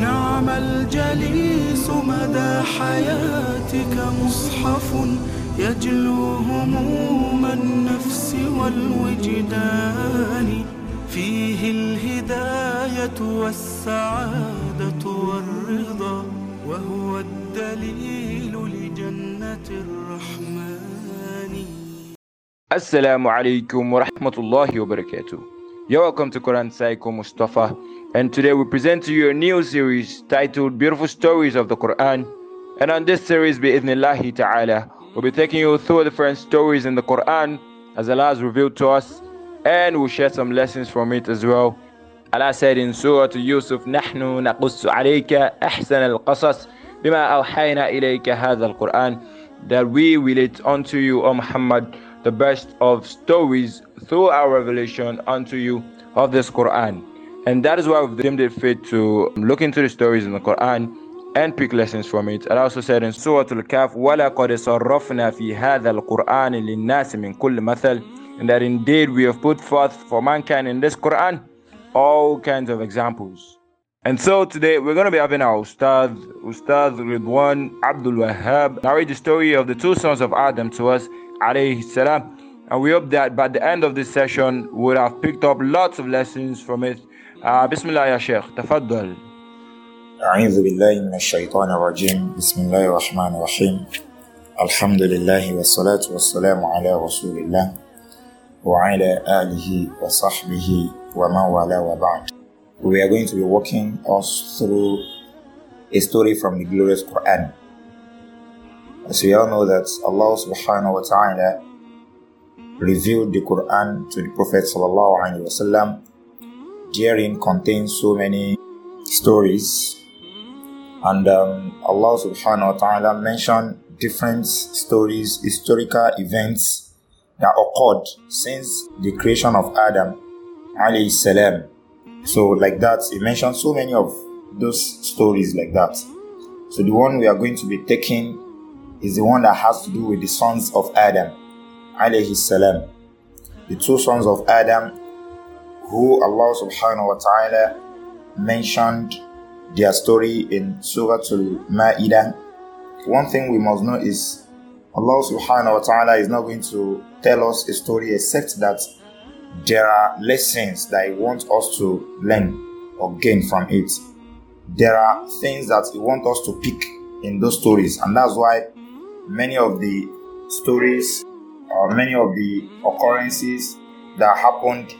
نعم الجليس مدى حياتك مصحف يجلو هموم النفس والوجدان فيه الهداية والسعادة والرضا وهو الدليل لجنة الرحمن alaikum wa rahmatullahi wa barakatuh. You're welcome to Quran Psycho Mustafa, and today we present to you a new series titled Beautiful Stories of the Quran. And on this series, bi'idhnillahi ta'ala, we'll be taking you through different stories in the Quran as Allah has revealed to us, and we'll share some lessons from it as well. Allah said in Surah Yusuf, نحن نقص عليك أحسن القصص بما أوحينا إليك هذا القرآن that we will it unto you, O Muhammad, the best of stories through our revelation unto you of this Quran. And that is why we've deemed it fit to look into the stories in the Quran and pick lessons from it. And also said in Surah Al-Kahf, وَلَقَدْ صَرَّفْنَا فِي هَذَا الْقُرْآنِ لِلنَّاسِ مِنْ كُلِّ مَثَلٍ And that indeed we have put forth for mankind in this Quran all kinds of examples. And so today we're going to be having our Ustad, Ustad Ridwan Abdul Wahab narrate the story of the two sons of Adam to us alayhi salam. And we hope that by the end of this session, we would have picked up lots of lessons from it. Uh, Bismillah ya Sheikh, tafaddal. أعوذ بالله من الشيطان الرجيم بسم الله الرحمن الرحيم الحمد لله والصلاة والسلام على رسول الله وعلى آله وصحبه ومن والاه وبعد We are going to be walking us through a story from the glorious Quran. as we all know that Allah subhanahu wa ta'ala revealed the Quran to the Prophet sallallahu alaihi wasallam. Therein contains so many stories and um, Allah subhanahu wa ta'ala mentioned different stories, historical events that occurred since the creation of Adam alayhi salam. So like that, he mentioned so many of those stories like that. So the one we are going to be taking is the one that has to do with the sons of Adam alayhi salam. The two sons of Adam who Allah subhanahu wa ta'ala mentioned their story in Surah Al-Ma'idah. One thing we must know is Allah subhanahu wa ta'ala is not going to tell us a story except that there are lessons that He wants us to learn or gain from it. There are things that He wants us to pick in those stories, and that's why many of the stories or many of the occurrences that happened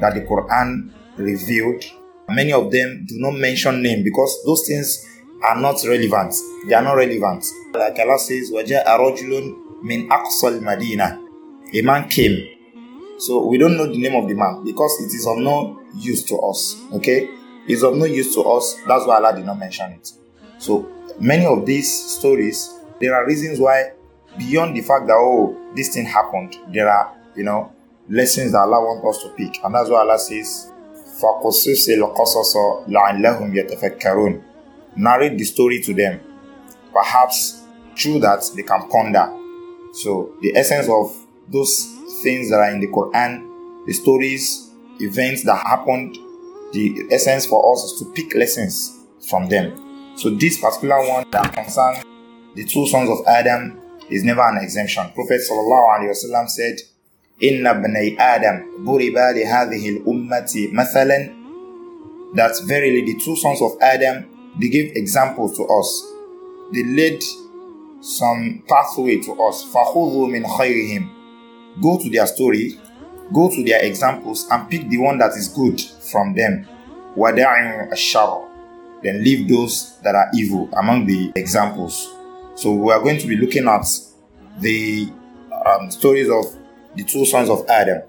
that the Quran revealed Many of them do not mention name because those things are not relevant. They are not relevant. Like Allah says, وَجَاءَ رَجُلٌ مِنْ أَقْصَى الْمَدِينَةِ A man came. So we don't know the name of the man because it is of no use to us. Okay? It's of no use to us. That's why Allah did not mention it. So many of these stories, there are reasons why, beyond the fact that, oh, this thing happened, there are, you know, lessons that Allah wants us to pick. And that's why Allah says, Narrate the story to them. Perhaps through that they can ponder. So, the essence of those things that are in the Quran, the stories, events that happened, the essence for us is to pick lessons from them. So, this particular one that concerns the two sons of Adam is never an exemption. Prophet sallallahu alaihi wasallam said, إن ابني آدم ضربا لهذه الأمة مثلا that verily the two sons of Adam they give examples to us they led some pathway to us فخذوا من خيرهم go to their story go to their examples and pick the one that is good from them ودعوا الشر then leave those that are evil among the examples so we are going to be looking at the um, stories of the two sons of Adam.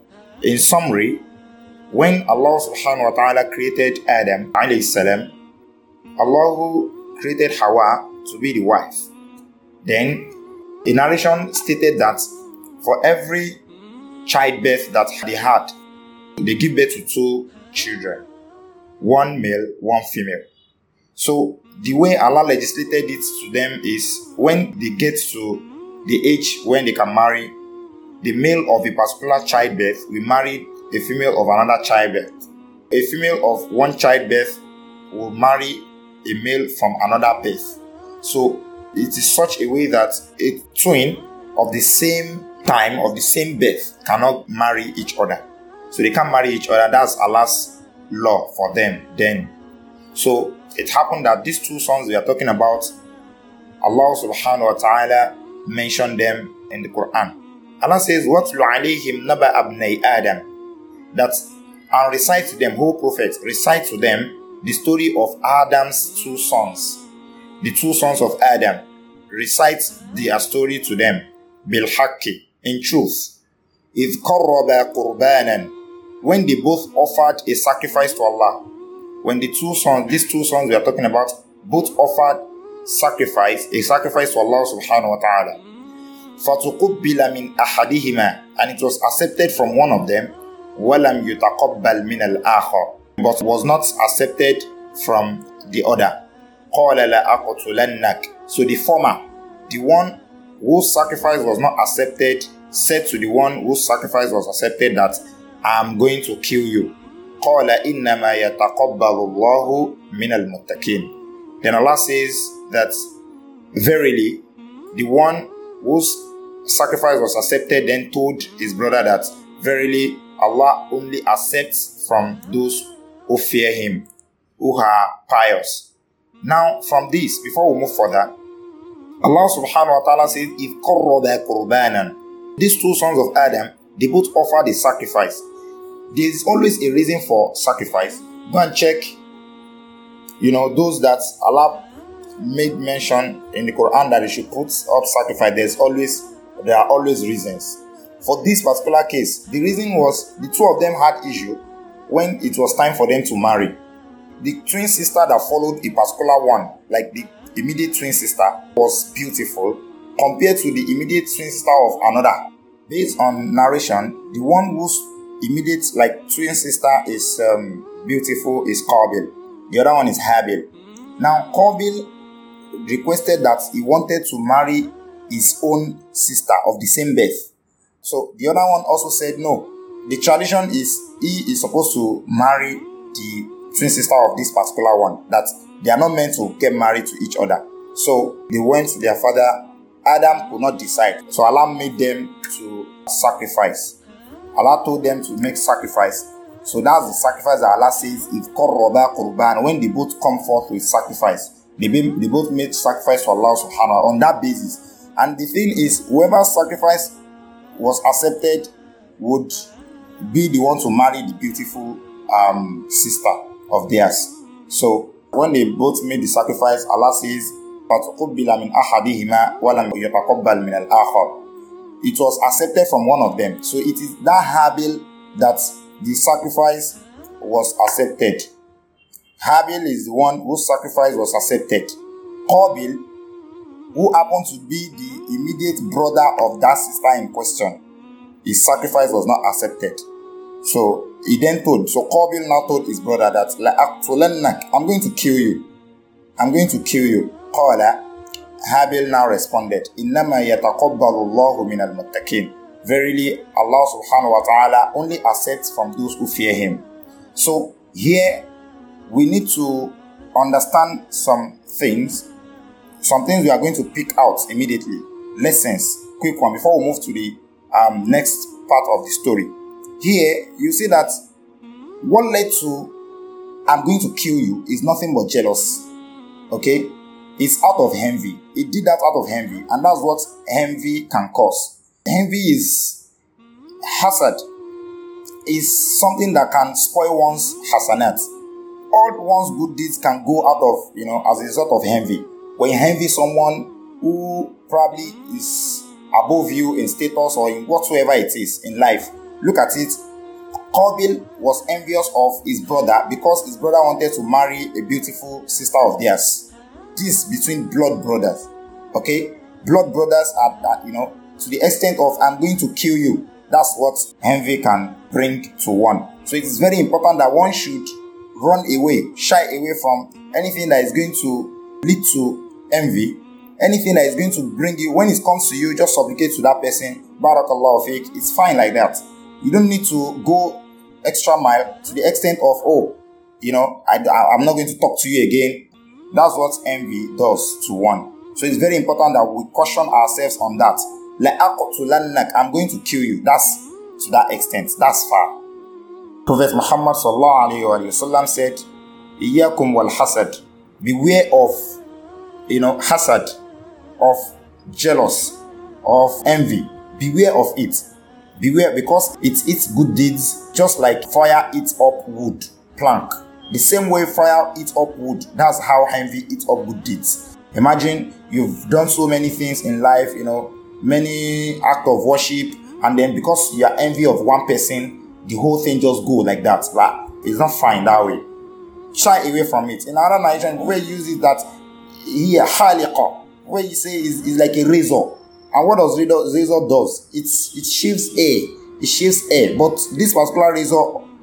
In summary, when Allah subhanahu wa ta'ala created Adam alayhi salam, Allah created Hawa to be the wife. Then a narration stated that for every childbirth that they had, they give birth to two children, one male, one female. So the way Allah legislated it to them is when they get to the age when they can marry, the male of a particular childbirth will marry a female of another childbirth. A female of one childbirth will marry a male from another birth. So it is such a way that a twin of the same time, of the same birth, cannot marry each other. So they can't marry each other. That's Allah's law for them then. So it happened that these two sons we are talking about, Allah subhanahu wa ta'ala mentioned them in the Quran. Allah says, وَاتْلُ عَلَيْهِمْ نَبَأَ أَبْنَيْ Adam. That and recite to them, whole prophet, recite to them the story of Adam's two sons. The two sons of Adam. Recite their story to them. Bilhaki, in truth. إِذْ قَرَّبَ قُرْبَانًا When they both offered a sacrifice to Allah. When the two sons, these two sons we are talking about, both offered sacrifice, a sacrifice to Allah subhanahu wa ta'ala. فَتُقُبِّلَ مِنْ أَحَدِهِمَا And it was accepted from one of them وَلَمْ يُتَقَبَّلْ مِنَ الْآخَرِ But was not accepted from the other. قَالَ لَأَقْتُلَنَّكَ So the former, the one whose sacrifice was not accepted, said to the one whose sacrifice was accepted that I'm going to kill you. Then Allah says that verily the one whose sacrifice was accepted then told his brother that verily Allah only accepts from those who fear him, who are pious. Now from this, before we move further, Allah subhanahu wa ta'ala says, If these two sons of Adam, they both offer the sacrifice. There is always a reason for sacrifice. Go and check, you know, those that Allah made mention in the Quran that they should put up sacrifice. There's always there are always reasons. For this particular case, the reason was the two of them had issue when it was time for them to marry. The twin sister that followed a particular one, like the immediate twin sister, was beautiful compared to the immediate twin sister of another. Based on narration, the one whose immediate like twin sister is um, beautiful is Qabil. The other one is Habil. Now Qabil requested that he wanted to marry his own sister of the same birth. So the other one also said, no, the tradition is he is supposed to marry the twin sister of this particular one, that they are not meant to get married to each other. So they went to their father. Adam could not decide. So Allah made them to sacrifice. Allah told them to make sacrifice. So that's the sacrifice that Allah says if Qurba Qurban, when they both come forth with sacrifice, they, be, they both made sacrifice for Allah subhanahu on that basis. And the thing is, whoever sacrifice was accepted would be the one to marry the beautiful um, sister of theirs. So when they both made the sacrifice, Allah says, It was accepted from one of them. So it is that Habil that the sacrifice was accepted. Habil is the one whose sacrifice was accepted. Qabil who happened to be the immediate brother of that sister in question, his sacrifice was not accepted. So he then told, so Qabil now told his brother that, I'm going to kill you. I'm going to kill you. Qala, Habil now responded, إِنَّمَا يَتَقَبَّلُ اللَّهُ مِنَ الْمُتَّقِينَ Verily, Allah subhanahu wa ta'ala only accepts from those who fear Him. So here, we need to understand some things some things we are going to pick out immediately. Lessons, quick one, before we move to the um, next part of the story. Here, you see that what led to I'm going to kill you is nothing but jealous. Okay? It's out of envy. It did that out of envy, and that's what envy can cause. Envy is hazard, is something that can spoil one's hasanat. All one's good deeds can go out of, you know, as a result of envy when you envy someone who probably is above you in status or in whatsoever it is in life, look at it. Qabil was envious of his brother because his brother wanted to marry a beautiful sister of theirs. This between blood brothers. Okay? Blood brothers are, that you know, to the extent of I'm going to kill you. That's what envy can bring to one. So it is very important that one should run away, shy away from anything that is going to lead to envy, anything that is going to bring you, when it comes to you, just supplicate to that person, Barakallah fake, it's fine like that. You don't need to go extra mile to the extent of, oh, you know, I, I'm not going to talk to you again. That's what envy does to one. So it's very important that we caution ourselves on that. I'm going to kill you. That's to that extent. That's far. Prophet Muhammad sallallahu alaihi wasallam said, "Iyakum wal hasad." Beware of, you know, hasad, of jealous, of envy. Beware of it. Beware because it eats good deeds just like fire eats up wood, plank. The same way fire eats up wood, that's how envy eats up good deeds. Imagine you've done so many things in life, you know, many act of worship, and then because you are envy of one person, the whole thing just go like that. But it's not fine that way. Shy away from it. In another Nigerian, where you use it that here haliqa, where you say is, is like a razor. And what does razor, razor does? It's it shaves air. It shaves air. But this particular razor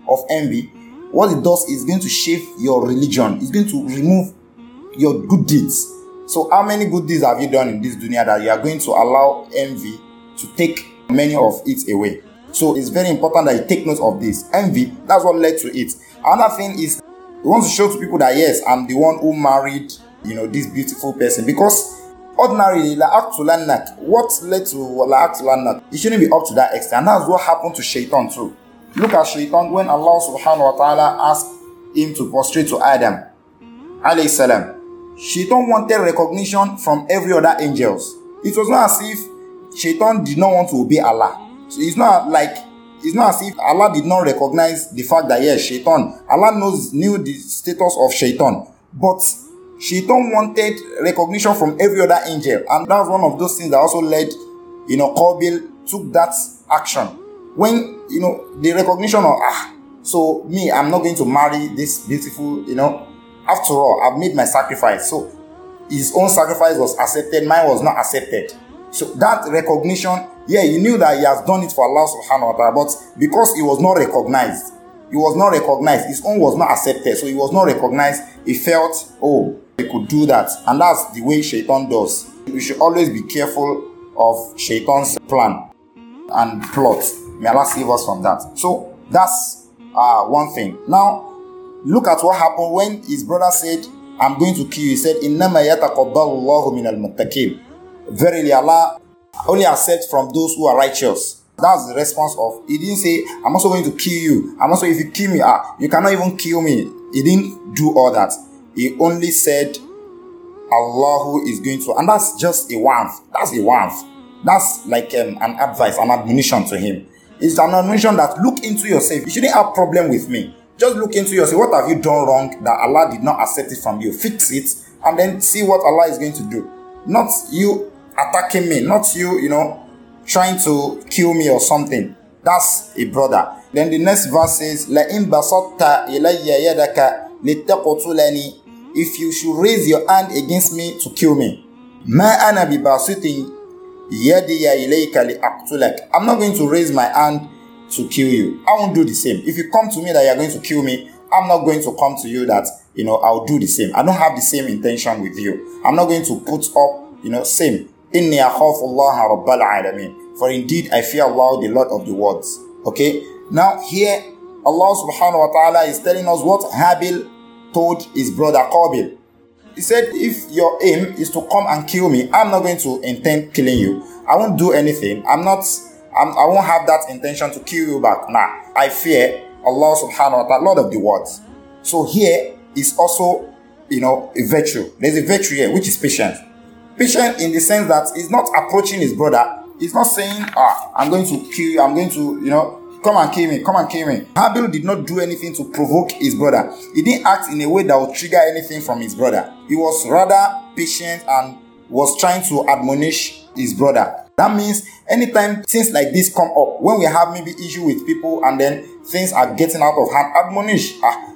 of envy, what it does is going to shave your religion. It's going to remove your good deeds. So how many good deeds have you done in this dunya that you are going to allow envy to take many of it away? So it's very important that you take note of this. Envy, that's what led to it. Another thing is we want to show to people that yes, I'm the one who married, you know, this beautiful person because ordinarily la'aqtulannak what led to la'aqtulannak it shouldn't be up to that extent and that's what happened to shaitan too look at shaitan when allah subhanahu wa ta'ala asked him to prostrate to adam alayhi salam. Shaitan wanted recognition from every other angels. It was not as if shaitan did not want to obey allah. So it's not like it's not as if allah did not recognize the fact that yes shaitan allah knows knew the status of shaitan. But Shaitan wanted recognition from every other angel, and that's one of those things that also led, you know, Qabil took that action. When you know the recognition of ah, so me, I'm not going to marry this beautiful, you know. After all, I've made my sacrifice. So his own sacrifice was accepted, mine was not accepted. So that recognition, yeah, he knew that he has done it for Allah subhanahu wa ta'ala, but because he was not recognized, he was not recognized, his own was not accepted, so he was not recognized, he felt, oh, he could do that. And that's the way Shaitan does. We should always be careful of Shaitan's plan and plot. May Allah save us from that. So that's uh, one thing. Now, look at what happened when his brother said, I'm going to kill you. He said, Innama yataqabbalu min al Verily Allah only accepts from those who are righteous. That's the response of, he didn't say, I'm also going to kill you. I'm also, if you kill me, ah, you cannot even kill me. He didn't do all that. He only said Allah is going to, and that's just a warmth. That's a warmth. That's like um, an advice, an admonition to him. It's an admonition that look into yourself. You shouldn't have problem with me. Just look into yourself. What have you done wrong that Allah did not accept it from you? Fix it and then see what Allah is going to do. Not you attacking me, not you, you know, trying to kill me or something. That's a brother. Then the next verse says, in basatta ilayya yadaka litaqtulani if you should raise your hand against me to kill me. I'm not going to raise my hand to kill you. I won't do the same. If you come to me that you're going to kill me, I'm not going to come to you that, you know, I'll do the same. I don't have the same intention with you. I'm not going to put up, you know, same. Inni Allah rabbal alamin. For indeed I fear Allah, the Lord of the worlds. Okay? Now here, Allah subhanahu wa ta'ala is telling us what Habil told his brother Qabil. He said, If your aim is to come and kill me, I'm not going to intend killing you. I won't do anything. I'm not, I'm, I won't have that intention to kill you back. Nah, I fear Allah subhanahu wa ta'ala, Lord of the worlds. So here is also, you know, a virtue. There's a virtue here, which is patience. Patient in the sense that he's not approaching his brother. He's not saying, ah, I'm going to kill you. I'm going to, you know, Come and kill me. Come and kill me. Habil did not do anything to provoke his brother. He didn't act in a way that would trigger anything from his brother. He was rather patient and was trying to admonish his brother. That means anytime things like this come up, when we have maybe issue with people and then things are getting out of hand, admonish. Ah,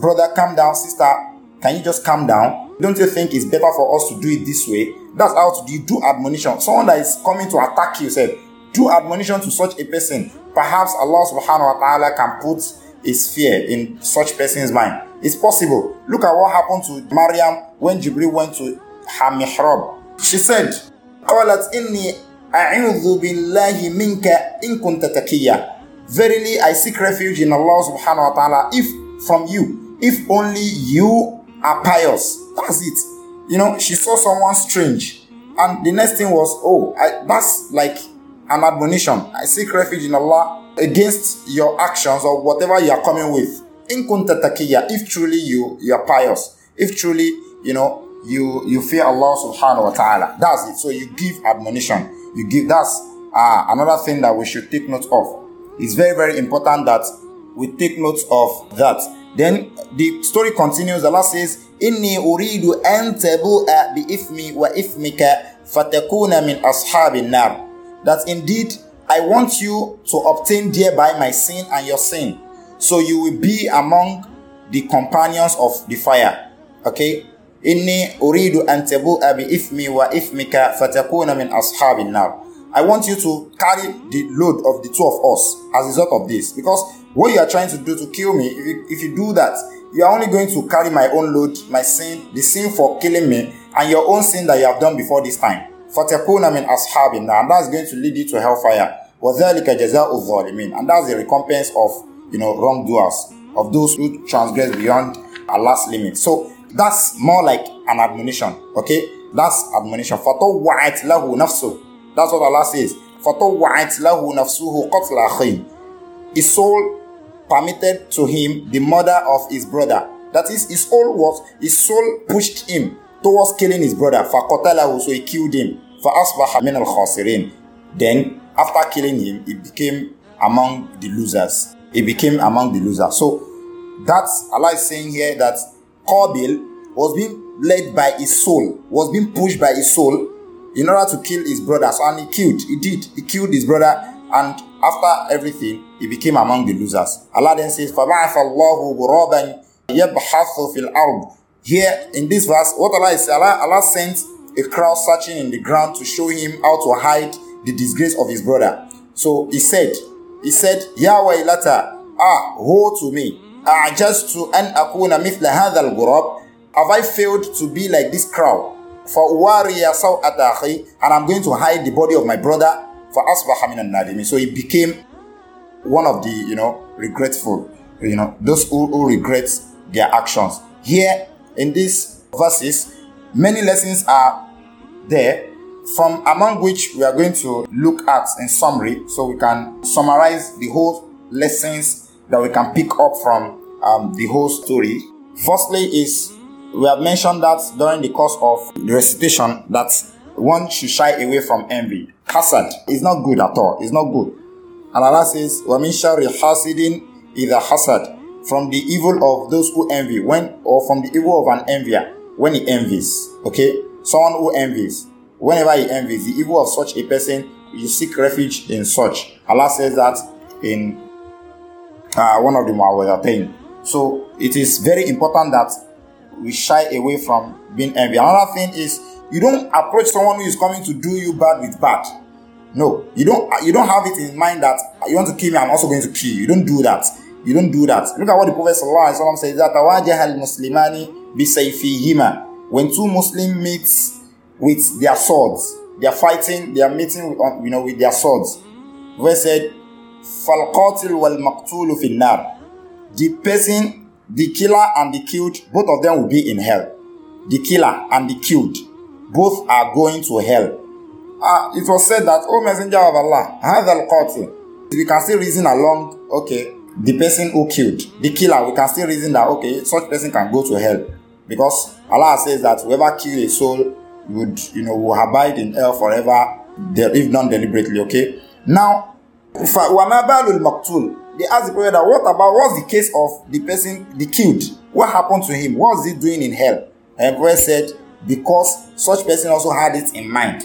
brother, calm down. Sister, can you just calm down? Don't you think it's better for us to do it this way? That's how you do admonition. Someone that is coming to attack you, say, do admonition to such a person. Perhaps Allah subhanahu wa ta'ala can put his fear in such person's mind. It's possible. Look at what happened to Maryam when Jibril went to her mihrab. She said, قالت إني أعوذ بالله منك إن كنت تقيا. Verily I seek refuge in Allah subhanahu wa ta'ala if from you, if only you are pious. That's it. You know, she saw someone strange. And the next thing was, oh, I, that's like an admonition. I seek refuge in Allah against your actions or whatever you are coming with. In kunta if truly you you are pious, if truly you know you you fear Allah subhanahu wa ta'ala. That's it. So you give admonition. You give that's uh, another thing that we should take note of. It's very, very important that we take note of that. Then the story continues. Allah says, Inni uridu an tabu'a bi ifmi wa ifmika fatakuna min ashabin nar. That indeed I want you to obtain thereby my sin and your sin. So you will be among the companions of the fire. Okay? Inni uridu an tabu'a bi ifmi wa ifmika fatakuna min ashabin nar. I want you to carry the load of the two of us as a result of this. Because what you are trying to do to kill me, if you, if you do that, you are only going to carry my own load, my sin, the sin for killing me, and your own sin that you have done before this time. فَتَكُونَ مِنْ أَصْحَابِ النَّارِ And that's going to lead you to hellfire. وَذَلِكَ جَزَاءُ الظَّالِمِينَ And that's the recompense of, you know, wrongdoers, of those who transgress beyond Allah's limit. So that's more like an admonition, okay? That's admonition. فَطَوَّعَتْ لَهُ نَفْسُهُ that's what Allah says. فَطَوَّعَتْ لَهُ نَفْسُهُ قَتْلَ أَخِيهِ His soul permitted to him the murder of his brother. That is, his soul was his soul pushed him towards killing his brother. فَقَتَلَهُ So he killed him. فَأَصْبَحَ مِنَ الْخَاسِرِينَ Then, after killing him, he became among the losers. He became among the losers. So, that's Allah is saying here that Qabil was being led by his soul, was being pushed by his soul in order to kill his brothers. And he killed, he did, he killed his brother. And after everything, he became among the losers. Allah then says, فَبَعَثَ اللَّهُ غُرَابًا يَبْحَثُ فِي الْأَرْضِ Here in this verse, what Allah is Allah, Allah sent a crowd searching in the ground to show him how to hide the disgrace of his brother. So he said, he said, Ya waylata, ah, woe to me. أعجزت أن أكون مثل هذا الغراب Have I failed to be like this crowd? for wariya saw akhi, and I'm going to hide the body of my brother for asbaha min nadimi. So he became one of the you know regretful, you know those who, who regret their actions. Here in these verses, many lessons are there, from among which we are going to look at in summary, so we can summarize the whole lessons that we can pick up from um, the whole story. Firstly, is we have mentioned that during the course of the recitation that one should shy away from envy. Hasad is not good at all. It's not good. And Allah says, وَمِن شَرِّ حَاسِدٍ إِذَا حَسَدٍ From the evil of those who envy, when or from the evil of an envier, when he envies. Okay? Someone who envies. Whenever he envies, the evil of such a person, you seek refuge in such. Allah says that in uh, one of the Muawwadatain. So it is very important that we shy away from being envy. Another thing is you don't approach someone who is coming to do you bad with bad. No, you don't. You don't have it in mind that you want to kill me. I'm also going to kill you. You don't do that. You don't do that. Look at what the Prophet says that Muslimani bisayfihima. When two Muslims meet with their swords, they are fighting. They are meeting with, you know, with their swords. Verse said, "Falqatil wal maqtul finnar." The person the killer and the killed, both of them will be in hell. The killer and the killed, both are going to hell. Uh, it was said that, O Messenger of Allah, هذا القاتل. We can still reason along, okay, the person who killed, the killer, we can still reason that, okay, such person can go to hell. Because Allah says that whoever kills a soul would, you know, will abide in hell forever, if done deliberately, okay? Now, they ask the prophet that what about what's the case of the person the killed? What happened to him? What's he doing in hell? And the prophet said, because such person also had it in mind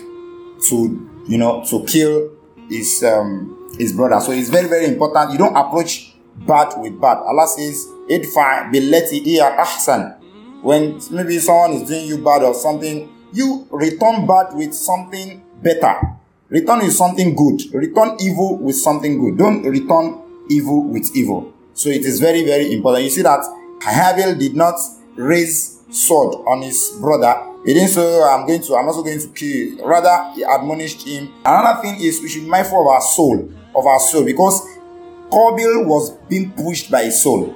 to, you know, to kill his um, his brother. So it's very, very important. You don't approach bad with bad. Allah says, Idfa billati iya ahsan when maybe someone is doing you bad or something, you return bad with something better. Return with something good. Return evil with something good. Don't return evil with evil. So it is very, very important. You see that Habil did not raise sword on his brother. He didn't say, oh, I'm going to, I'm also going to kill you. Rather, he admonished him. Another thing is we should be mindful of our soul, of our soul, because Qabil was being pushed by his soul.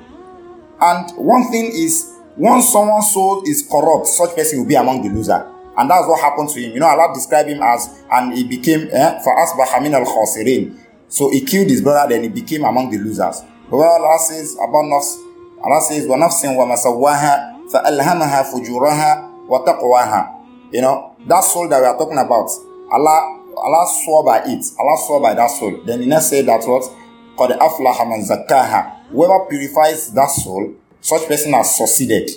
And one thing is Once someone's soul is corrupt, such person will be among the loser. And that's what happened to him. You know, Allah described him as, and he became, eh, for us min al khasirin. So he killed his brother, then he became among the losers. But what Allah says about nafs, Allah says, wa nafsin wa masawha, وَنَفْسٍ وَمَسَوَّاهَا فَأَلْهَمَهَا فُجُورَهَا وَتَقْوَاهَا You know, that soul that we are talking about, Allah, Allah swore by it. Allah swore by that soul. Then he next said that what? قَدْ أَفْلَحَ مَنْ زَكَّاهَا Whoever purifies that soul, such person has succeeded.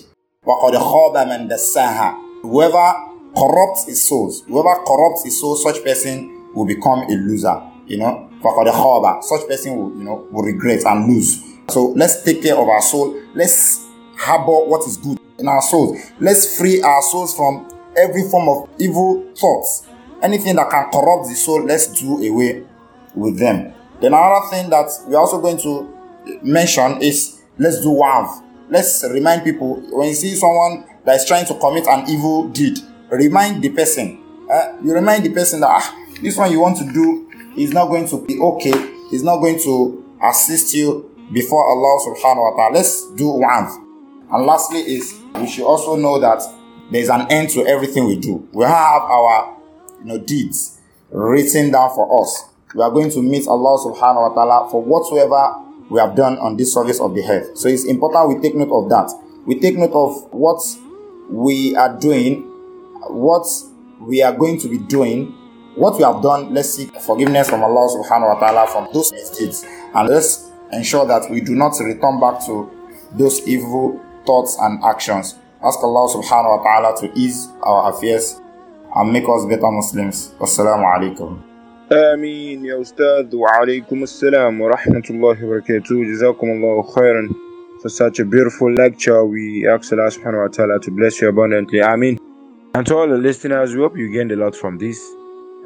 وَقَدْ خَابَ مَنْ دَسَّاهَا Whoever corrupts his souls, whoever corrupts his soul, such person will become a loser. You know, فَقَدْ خَابَ Such person will, you know, will regret and lose. So let's take care of our soul. Let's harbor what is good in our souls. Let's free our souls from every form of evil thoughts. Anything that can corrupt the soul, let's do away with them. Then another thing that we're also going to mention is let's do wav. Let's remind people when you see someone that is trying to commit an evil deed, remind the person. Uh, you remind the person that ah, this one you want to do is not going to be okay. It's not going to assist you before Allah subhanahu wa ta'ala. Let's do one. And lastly is we should also know that there's an end to everything we do. We have our you know deeds written down for us. We are going to meet Allah subhanahu wa ta'ala for whatsoever we have done on this service of the health. So it's important we take note of that. We take note of what we are doing, what we are going to be doing, what we have done. Let's seek forgiveness from Allah subhanahu wa ta'ala from those misdeeds. And let's ensure that we do not return back to those evil thoughts and actions. Ask Allah subhanahu wa ta'ala to ease our affairs and make us better Muslims. Wassalamu alaikum. آمين يا أستاذ وعليكم السلام ورحمة الله وبركاته جزاكم الله خيرا for such a beautiful lecture we ask Allah subhanahu wa ta'ala to bless you abundantly Ameen and to all the listeners we hope you gained a lot from this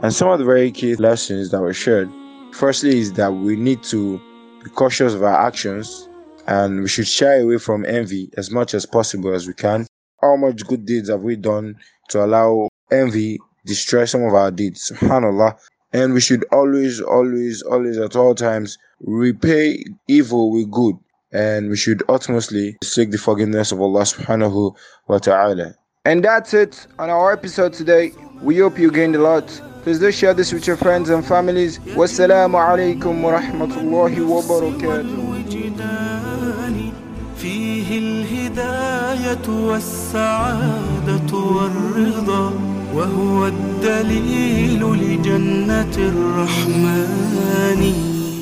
and some of the very key lessons that were shared firstly is that we need to be cautious of our actions and we should shy away from envy as much as possible as we can how much good deeds have we done to allow envy destroy some of our deeds subhanallah and we should always, always, always at all times repay evil with good. And we should ultimately seek the forgiveness of Allah subhanahu wa ta'ala. And that's it on our episode today. We hope you gained a lot. Please do share this with your friends and families. Wassalamu alaikum wa rahmatullahi wa barakatuh. وجداني فيه الهداية والسعادة والرضا وهو الدليل لجنة الرحمن.